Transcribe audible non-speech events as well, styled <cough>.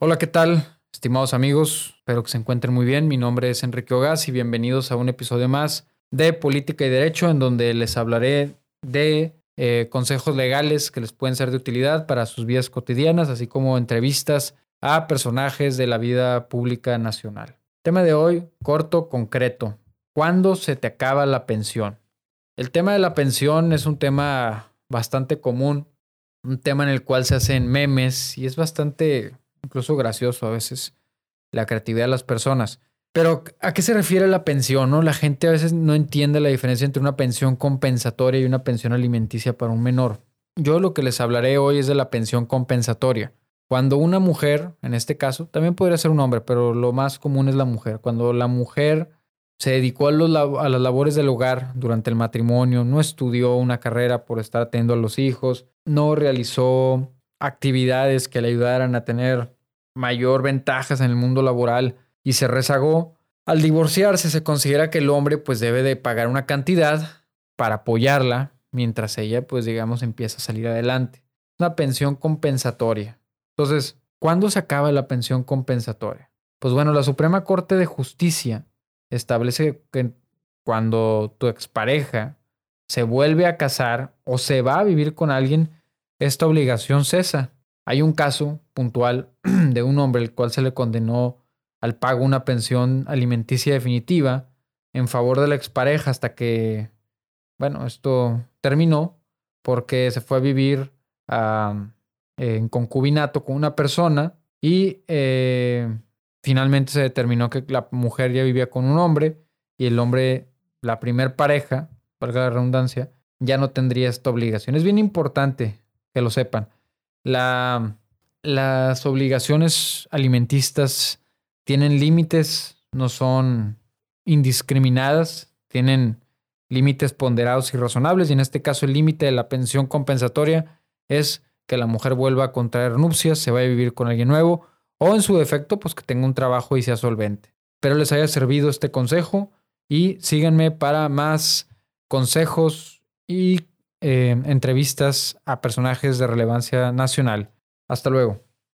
Hola, ¿qué tal? Estimados amigos, espero que se encuentren muy bien. Mi nombre es Enrique Ogas y bienvenidos a un episodio más de Política y Derecho, en donde les hablaré de eh, consejos legales que les pueden ser de utilidad para sus vidas cotidianas, así como entrevistas a personajes de la vida pública nacional. Tema de hoy, corto, concreto. ¿Cuándo se te acaba la pensión? El tema de la pensión es un tema bastante común, un tema en el cual se hacen memes y es bastante incluso gracioso a veces, la creatividad de las personas. Pero, ¿a qué se refiere la pensión? No? La gente a veces no entiende la diferencia entre una pensión compensatoria y una pensión alimenticia para un menor. Yo lo que les hablaré hoy es de la pensión compensatoria. Cuando una mujer, en este caso, también podría ser un hombre, pero lo más común es la mujer. Cuando la mujer se dedicó a, a las labores del hogar durante el matrimonio, no estudió una carrera por estar atendiendo a los hijos, no realizó actividades que le ayudaran a tener mayor ventajas en el mundo laboral y se rezagó. Al divorciarse se considera que el hombre pues debe de pagar una cantidad para apoyarla mientras ella pues digamos empieza a salir adelante. Una pensión compensatoria. Entonces, ¿cuándo se acaba la pensión compensatoria? Pues bueno, la Suprema Corte de Justicia establece que cuando tu expareja se vuelve a casar o se va a vivir con alguien, esta obligación cesa. Hay un caso puntual <clears throat> de un hombre el cual se le condenó al pago una pensión alimenticia definitiva en favor de la expareja hasta que, bueno, esto terminó porque se fue a vivir en concubinato con una persona y eh, finalmente se determinó que la mujer ya vivía con un hombre y el hombre, la primer pareja, valga la redundancia, ya no tendría esta obligación. Es bien importante que lo sepan. La, las obligaciones alimentistas tienen límites, no son indiscriminadas, tienen límites ponderados y razonables, y en este caso el límite de la pensión compensatoria es que la mujer vuelva a contraer nupcias, se vaya a vivir con alguien nuevo, o en su defecto, pues que tenga un trabajo y sea solvente. Espero les haya servido este consejo y síganme para más consejos y eh, entrevistas a personajes de relevancia nacional. Hasta luego.